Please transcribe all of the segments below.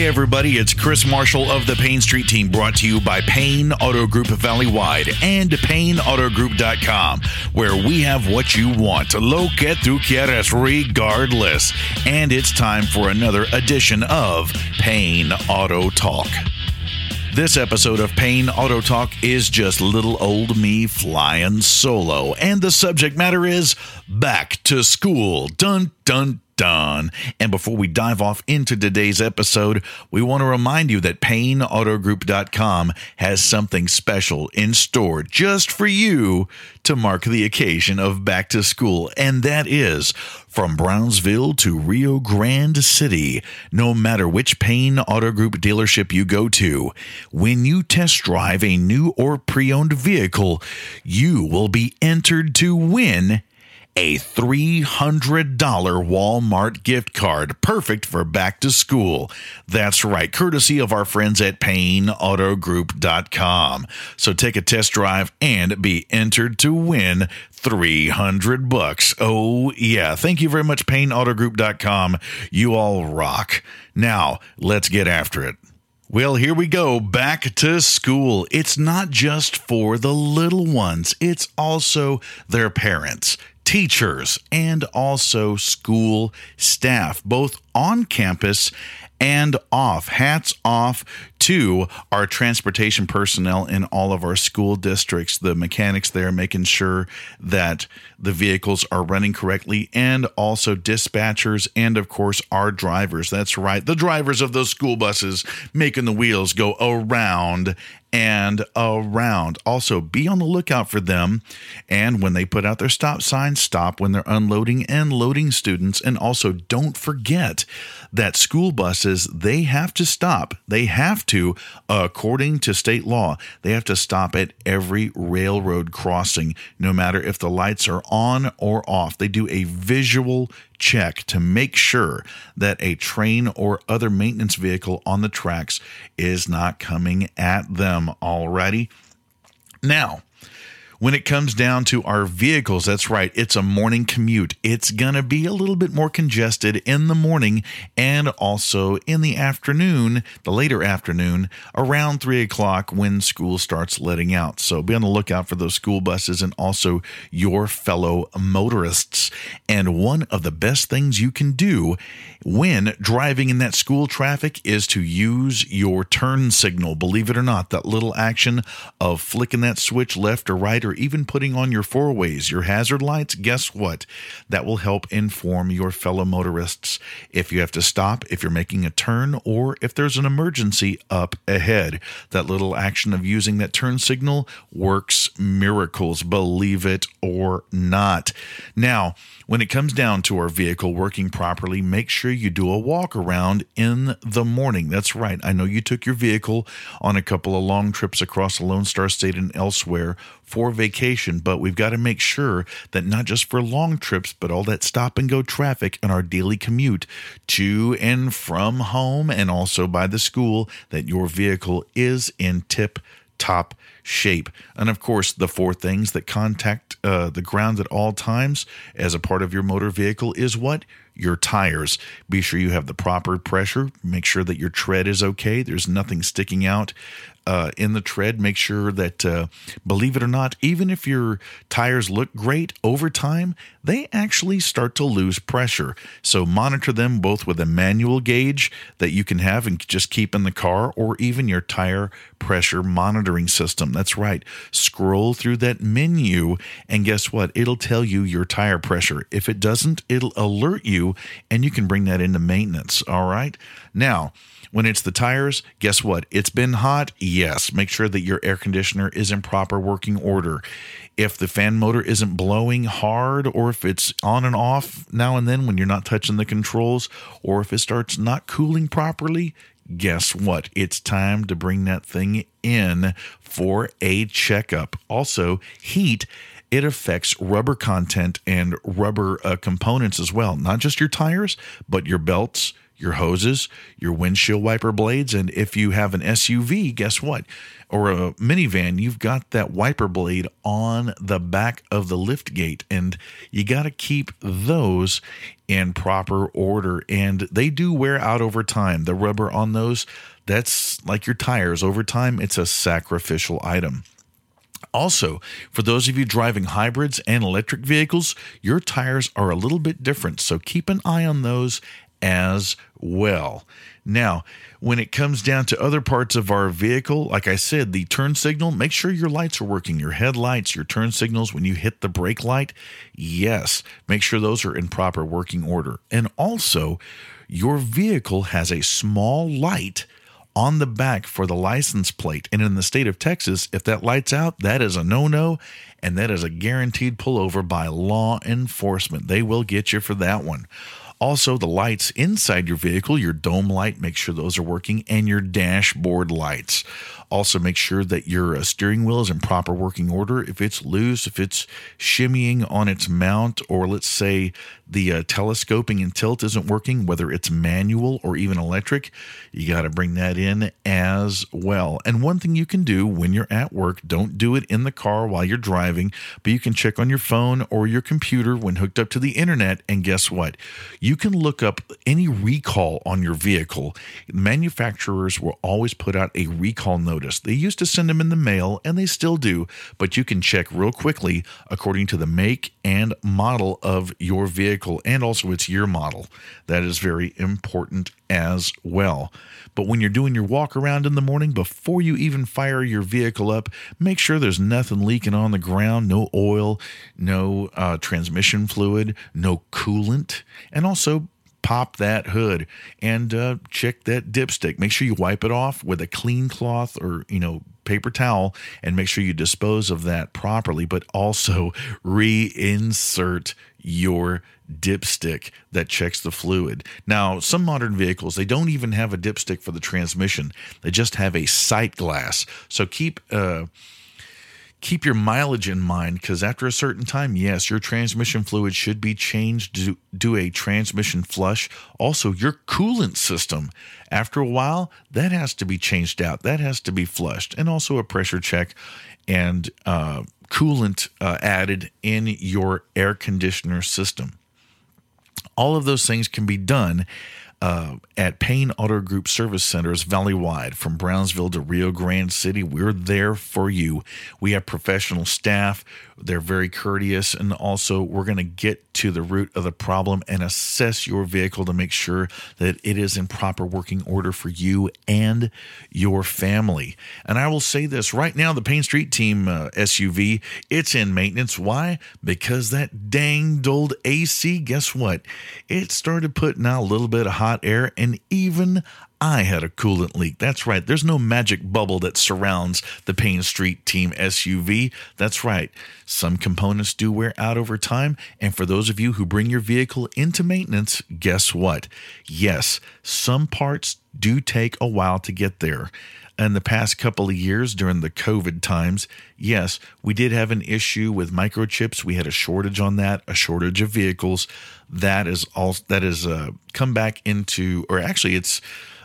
Hey everybody, it's Chris Marshall of the Payne Street team brought to you by Payne Auto Group Valley Wide and PayneAutoGroup.com, where we have what you want. Lo que tú quieres regardless. And it's time for another edition of Payne Auto Talk. This episode of Payne Auto Talk is just little old me flying solo, and the subject matter is back to school. Dun dun done. And before we dive off into today's episode, we want to remind you that PayneAutoGroup.com has something special in store just for you to mark the occasion of back to school. And that is from Brownsville to Rio Grande City. No matter which Payne Auto Group dealership you go to, when you test drive a new or pre owned vehicle, you will be entered to win a $300 Walmart gift card, perfect for back to school. That's right, courtesy of our friends at PayneAutoGroup.com. So take a test drive and be entered to win 300 bucks. Oh, yeah. Thank you very much, PayneAutoGroup.com. You all rock. Now, let's get after it. Well, here we go. Back to school. It's not just for the little ones, it's also their parents teachers and also school staff, both on campus and off. Hats off to our transportation personnel in all of our school districts, the mechanics there making sure that the vehicles are running correctly, and also dispatchers and, of course, our drivers. That's right, the drivers of those school buses making the wheels go around and around. Also, be on the lookout for them. And when they put out their stop signs, stop when they're unloading and loading students. And also, don't forget that school buses, they have to stop. They have to, according to state law, they have to stop at every railroad crossing, no matter if the lights are on or off. They do a visual check to make sure that a train or other maintenance vehicle on the tracks is not coming at them already. Now, when it comes down to our vehicles, that's right, it's a morning commute. It's going to be a little bit more congested in the morning and also in the afternoon, the later afternoon, around three o'clock when school starts letting out. So be on the lookout for those school buses and also your fellow motorists. And one of the best things you can do when driving in that school traffic is to use your turn signal. Believe it or not, that little action of flicking that switch left or right or or even putting on your four ways, your hazard lights, guess what? That will help inform your fellow motorists if you have to stop, if you're making a turn, or if there's an emergency up ahead. That little action of using that turn signal works miracles, believe it or not. Now, when it comes down to our vehicle working properly, make sure you do a walk around in the morning. That's right. I know you took your vehicle on a couple of long trips across the Lone Star State and elsewhere for vacation, but we've got to make sure that not just for long trips, but all that stop and go traffic in our daily commute to and from home and also by the school, that your vehicle is in tip top shape. And of course, the four things that contact uh, the ground at all times as a part of your motor vehicle is what? Your tires. Be sure you have the proper pressure. Make sure that your tread is okay. There's nothing sticking out uh, in the tread. Make sure that, uh, believe it or not, even if your tires look great over time, they actually start to lose pressure. So monitor them both with a manual gauge that you can have and just keep in the car, or even your tire pressure monitoring system. That's right. Scroll through that menu, and guess what? It'll tell you your tire pressure. If it doesn't, it'll alert you, and you can bring that into maintenance. All right. Now, when it's the tires, guess what? It's been hot. Yes. Make sure that your air conditioner is in proper working order. If the fan motor isn't blowing hard, or if it's on and off now and then when you're not touching the controls, or if it starts not cooling properly, guess what? It's time to bring that thing in for a checkup. Also, heat it affects rubber content and rubber uh, components as well, not just your tires, but your belts, your hoses, your windshield wiper blades, and if you have an SUV, guess what? Or a minivan, you've got that wiper blade on the back of the lift gate, and you got to keep those in proper order. And they do wear out over time. The rubber on those, that's like your tires. Over time, it's a sacrificial item. Also, for those of you driving hybrids and electric vehicles, your tires are a little bit different, so keep an eye on those as well. Now, when it comes down to other parts of our vehicle, like I said, the turn signal, make sure your lights are working, your headlights, your turn signals when you hit the brake light. Yes, make sure those are in proper working order. And also, your vehicle has a small light on the back for the license plate. And in the state of Texas, if that light's out, that is a no no, and that is a guaranteed pullover by law enforcement. They will get you for that one. Also, the lights inside your vehicle, your dome light, make sure those are working, and your dashboard lights. Also, make sure that your uh, steering wheel is in proper working order. If it's loose, if it's shimmying on its mount, or let's say the uh, telescoping and tilt isn't working, whether it's manual or even electric, you got to bring that in as well. And one thing you can do when you're at work, don't do it in the car while you're driving, but you can check on your phone or your computer when hooked up to the internet. And guess what? You can look up any recall on your vehicle. Manufacturers will always put out a recall notice. They used to send them in the mail, and they still do, but you can check real quickly according to the make and model of your vehicle vehicle and also its year model. That is very important as well. But when you're doing your walk around in the morning, before you even fire your vehicle up, make sure there's nothing leaking on the ground no oil, no uh, transmission fluid, no coolant, and also pop that hood and uh, check that dipstick. Make sure you wipe it off with a clean cloth or, you know, paper towel and make sure you dispose of that properly, but also reinsert your dipstick that checks the fluid. Now, some modern vehicles, they don't even have a dipstick for the transmission. They just have a sight glass. So keep uh keep your mileage in mind because after a certain time, yes, your transmission fluid should be changed to do a transmission flush. Also, your coolant system, after a while, that has to be changed out. That has to be flushed, and also a pressure check and uh, coolant uh, added in your air conditioner system. All of those things can be done uh, at Payne Auto Group Service Centers valley wide from Brownsville to Rio Grande City. We're there for you. We have professional staff. They're very courteous. And also, we're going to get to the root of the problem and assess your vehicle to make sure that it is in proper working order for you and your family. And I will say this right now the Payne Street Team uh, SUV, it's in maintenance. Why? Because that dang old AC, guess what? It started putting out a little bit of hot air and even I had a coolant leak. That's right. There's no magic bubble that surrounds the Payne Street Team SUV. That's right. Some components do wear out over time. And for those of you who bring your vehicle into maintenance, guess what? Yes, some parts do take a while to get there. In the past couple of years during the COVID times, yes, we did have an issue with microchips. We had a shortage on that, a shortage of vehicles. That is all that is uh, come back into, or actually, it's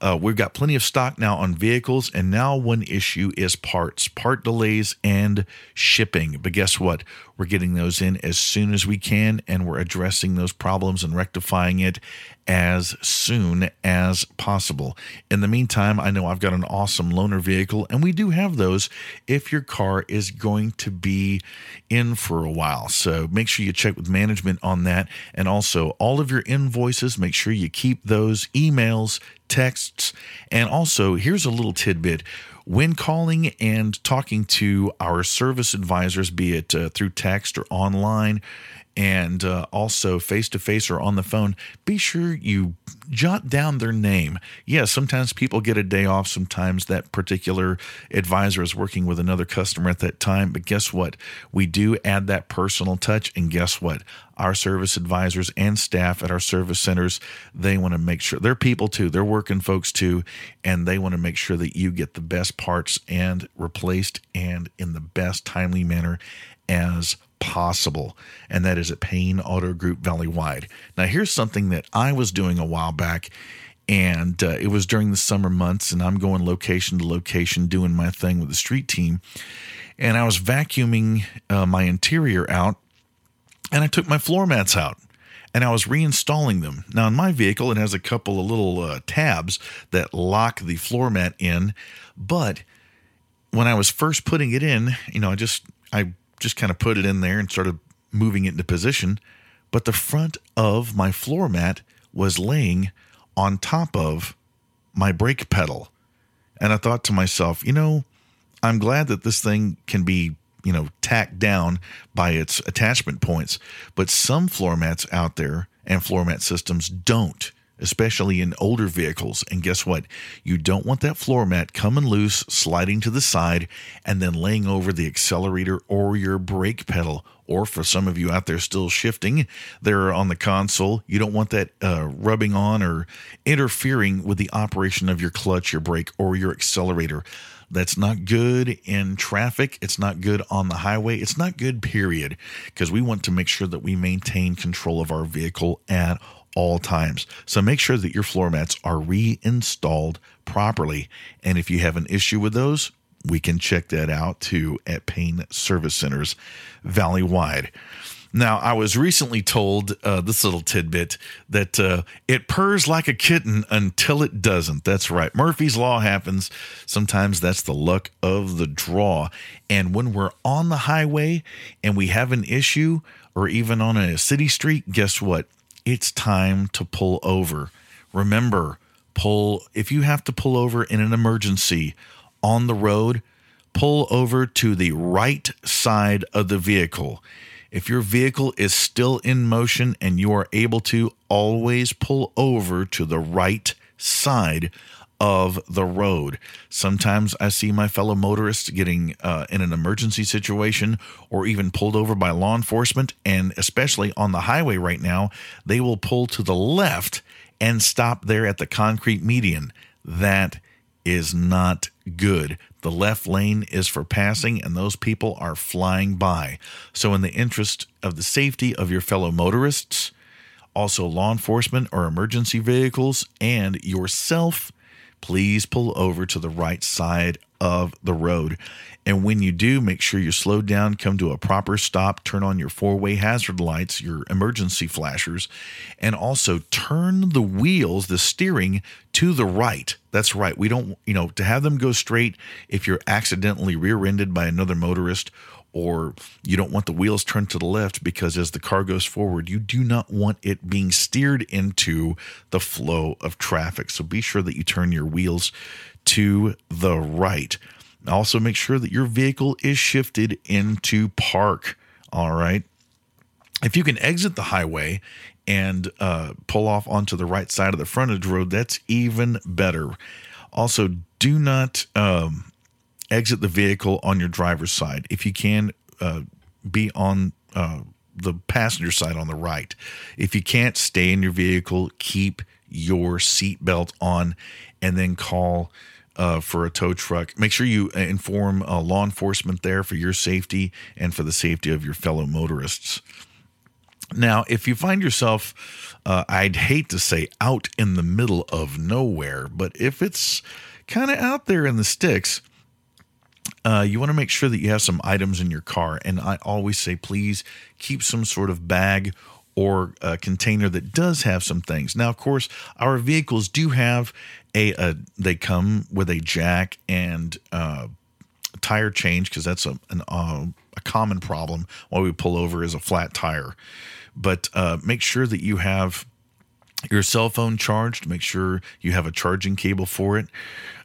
uh, we've got plenty of stock now on vehicles, and now one issue is parts, part delays, and shipping. But guess what? We're getting those in as soon as we can, and we're addressing those problems and rectifying it as soon as possible. In the meantime, I know I've got an awesome loaner vehicle, and we do have those if your car is going to be in for a while. So make sure you check with management on that. And also, all of your invoices, make sure you keep those emails, texts, and also, here's a little tidbit when calling and talking to our service advisors, be it uh, through text or online, and uh, also face to face or on the phone, be sure you jot down their name. Yeah, sometimes people get a day off. Sometimes that particular advisor is working with another customer at that time. But guess what? We do add that personal touch. And guess what? Our service advisors and staff at our service centers, they want to make sure they're people too. They're working folks too. And they want to make sure that you get the best parts and replaced and in the best timely manner as possible, and that is at Payne Auto Group Valley Wide. Now, here's something that I was doing a while back, And uh, it was during the summer months, and I'm going location to location doing my thing with the street team. And I was vacuuming uh, my interior out, and I took my floor mats out and I was reinstalling them. Now, in my vehicle, it has a couple of little uh, tabs that lock the floor mat in, but when I was first putting it in, you know, I just I just kind of put it in there and started moving it into position, but the front of my floor mat was laying on top of my brake pedal. And I thought to myself, you know, I'm glad that this thing can be, you know, tacked down by its attachment points, but some floor mats out there and floor mat systems don't especially in older vehicles. And guess what? You don't want that floor mat coming loose, sliding to the side, and then laying over the accelerator or your brake pedal. Or for some of you out there still shifting there on the console, you don't want that uh, rubbing on or interfering with the operation of your clutch, your brake, or your accelerator. That's not good in traffic. It's not good on the highway. It's not good, period, because we want to make sure that we maintain control of our vehicle at all times. So make sure that your floor mats are reinstalled properly. And if you have an issue with those, we can check that out too at Payne Service Centers valley wide. Now, I was recently told uh, this little tidbit that uh, it purrs like a kitten until it doesn't. That's right. Murphy's Law happens. Sometimes that's the luck of the draw. And when we're on the highway and we have an issue, or even on a city street, guess what? It's time to pull over. Remember, pull if you have to pull over in an emergency on the road, pull over to the right side of the vehicle. If your vehicle is still in motion and you are able to, always pull over to the right side of the road. Sometimes I see my fellow motorists getting uh, in an emergency situation or even pulled over by law enforcement. And especially on the highway right now, they will pull to the left and stop there at the concrete median. That is not good. The left lane is for passing, and those people are flying by. So, in the interest of the safety of your fellow motorists, also law enforcement or emergency vehicles, and yourself, please pull over to the right side of the road. And when you do, make sure you slow down, come to a proper stop, turn on your four way hazard lights, your emergency flashers, and also turn the wheels, the steering to the right. That's right. We don't, you know, to have them go straight if you're accidentally rear ended by another motorist or you don't want the wheels turned to the left because as the car goes forward, you do not want it being steered into the flow of traffic. So be sure that you turn your wheels to the right. Also, make sure that your vehicle is shifted into park. All right. If you can exit the highway and uh, pull off onto the right side of the frontage road, that's even better. Also, do not um, exit the vehicle on your driver's side. If you can, uh, be on uh, the passenger side on the right. If you can't stay in your vehicle, keep your seatbelt on and then call uh, for a tow truck. Make sure you uh, inform uh, law enforcement there for your safety and for the safety of your fellow motorists. Now, if you find yourself, uh, I'd hate to say out in the middle of nowhere, but if it's kind of out there in the sticks, uh, you want to make sure that you have some items in your car. And I always say, please keep some sort of bag or a container that does have some things. Now, of course, our vehicles do have a, a they come with a jack and uh, tire change because that's a an, uh, a common problem while we pull over is a flat tire. But uh, make sure that you have your cell phone charged. Make sure you have a charging cable for it.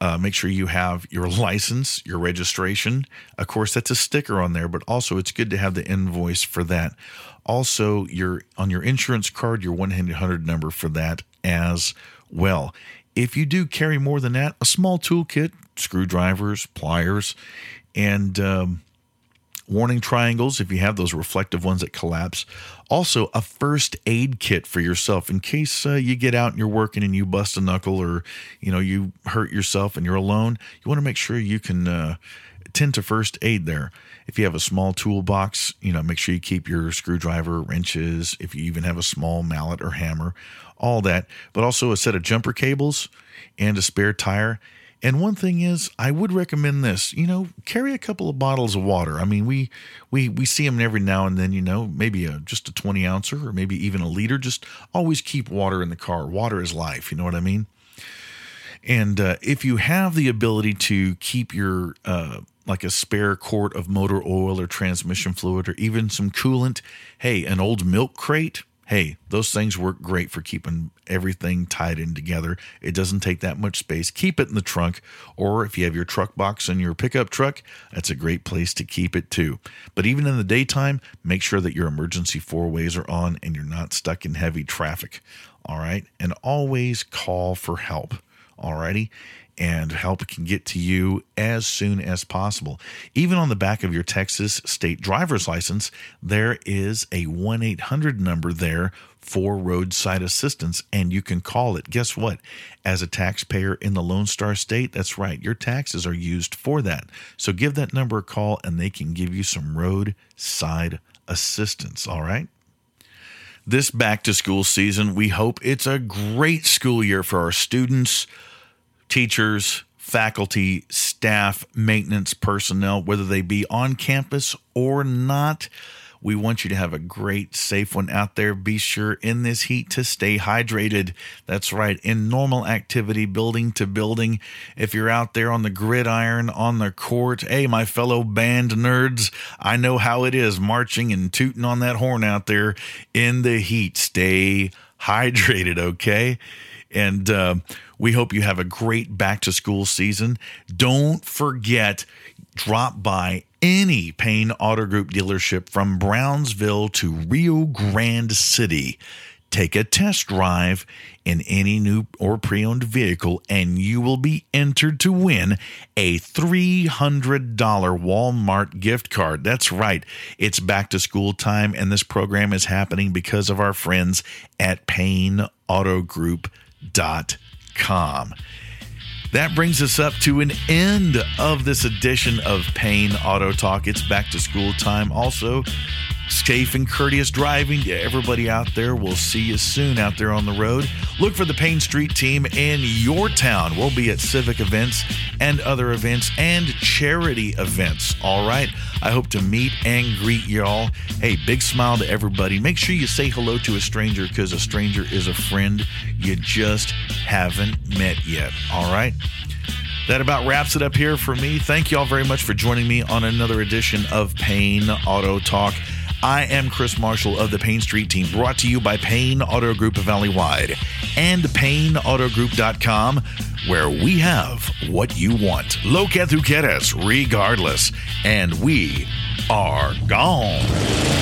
Uh, make sure you have your license, your registration. Of course, that's a sticker on there, but also it's good to have the invoice for that. Also, your on your insurance card, your 1 800 number for that as well. If you do carry more than that, a small toolkit, screwdrivers, pliers, and um, warning triangles if you have those reflective ones that collapse. Also, a first aid kit for yourself in case uh, you get out and you're working and you bust a knuckle or you know you hurt yourself and you're alone. You want to make sure you can uh, tend to first aid there. If you have a small toolbox, you know, make sure you keep your screwdriver, wrenches, if you even have a small mallet or hammer, all that, but also a set of jumper cables and a spare tire. And one thing is, I would recommend this. You know, carry a couple of bottles of water. I mean, we we we see them every now and then. You know, maybe a just a twenty ouncer or maybe even a liter. Just always keep water in the car. Water is life. You know what I mean? And uh, if you have the ability to keep your uh, like a spare quart of motor oil or transmission fluid or even some coolant, hey, an old milk crate, hey, those things work great for keeping everything tied in together. It doesn't take that much space. Keep it in the trunk, or if you have your truck box in your pickup truck, that's a great place to keep it too. But even in the daytime, make sure that your emergency four ways are on and you're not stuck in heavy traffic. All right. And always call for help. Alrighty. And help can get to you as soon as possible. Even on the back of your Texas state driver's license, there is a 1 800 number there for roadside assistance, and you can call it. Guess what? As a taxpayer in the Lone Star State, that's right, your taxes are used for that. So give that number a call, and they can give you some roadside assistance. All right? this back to school season. We hope it's a great school year for our students, teachers, faculty, staff, maintenance personnel, whether they be on campus or not. We want you to have a great, safe one out there. Be sure in this heat to stay hydrated. That's right. In normal activity, building to building. If you're out there on the gridiron, on the court, hey, my fellow band nerds, I know how it is marching and tooting on that horn out there in the heat. Stay hydrated, okay? And uh, we hope you have a great back to school season. Don't forget, drop by any Payne Auto Group dealership from Brownsville to Rio Grande City. Take a test drive in any new or pre owned vehicle, and you will be entered to win a $300 Walmart gift card. That's right, it's back to school time, and this program is happening because of our friends at PayneAutoGroup.com. That brings us up to an end of this edition of Payne Auto Talk. It's back to school time. Also, safe and courteous driving to everybody out there. We'll see you soon out there on the road. Look for the Payne Street team in your town. We'll be at civic events and other events and charity events. All right. I hope to meet and greet y'all. Hey, big smile to everybody. Make sure you say hello to a stranger because a stranger is a friend you just haven't met yet. All right. That about wraps it up here for me. Thank you all very much for joining me on another edition of Payne Auto Talk. I am Chris Marshall of the Payne Street Team, brought to you by Payne Auto Group Valleywide and PayneAutoGroup.com, where we have what you want. Lo que tu quieres, regardless. And we are gone.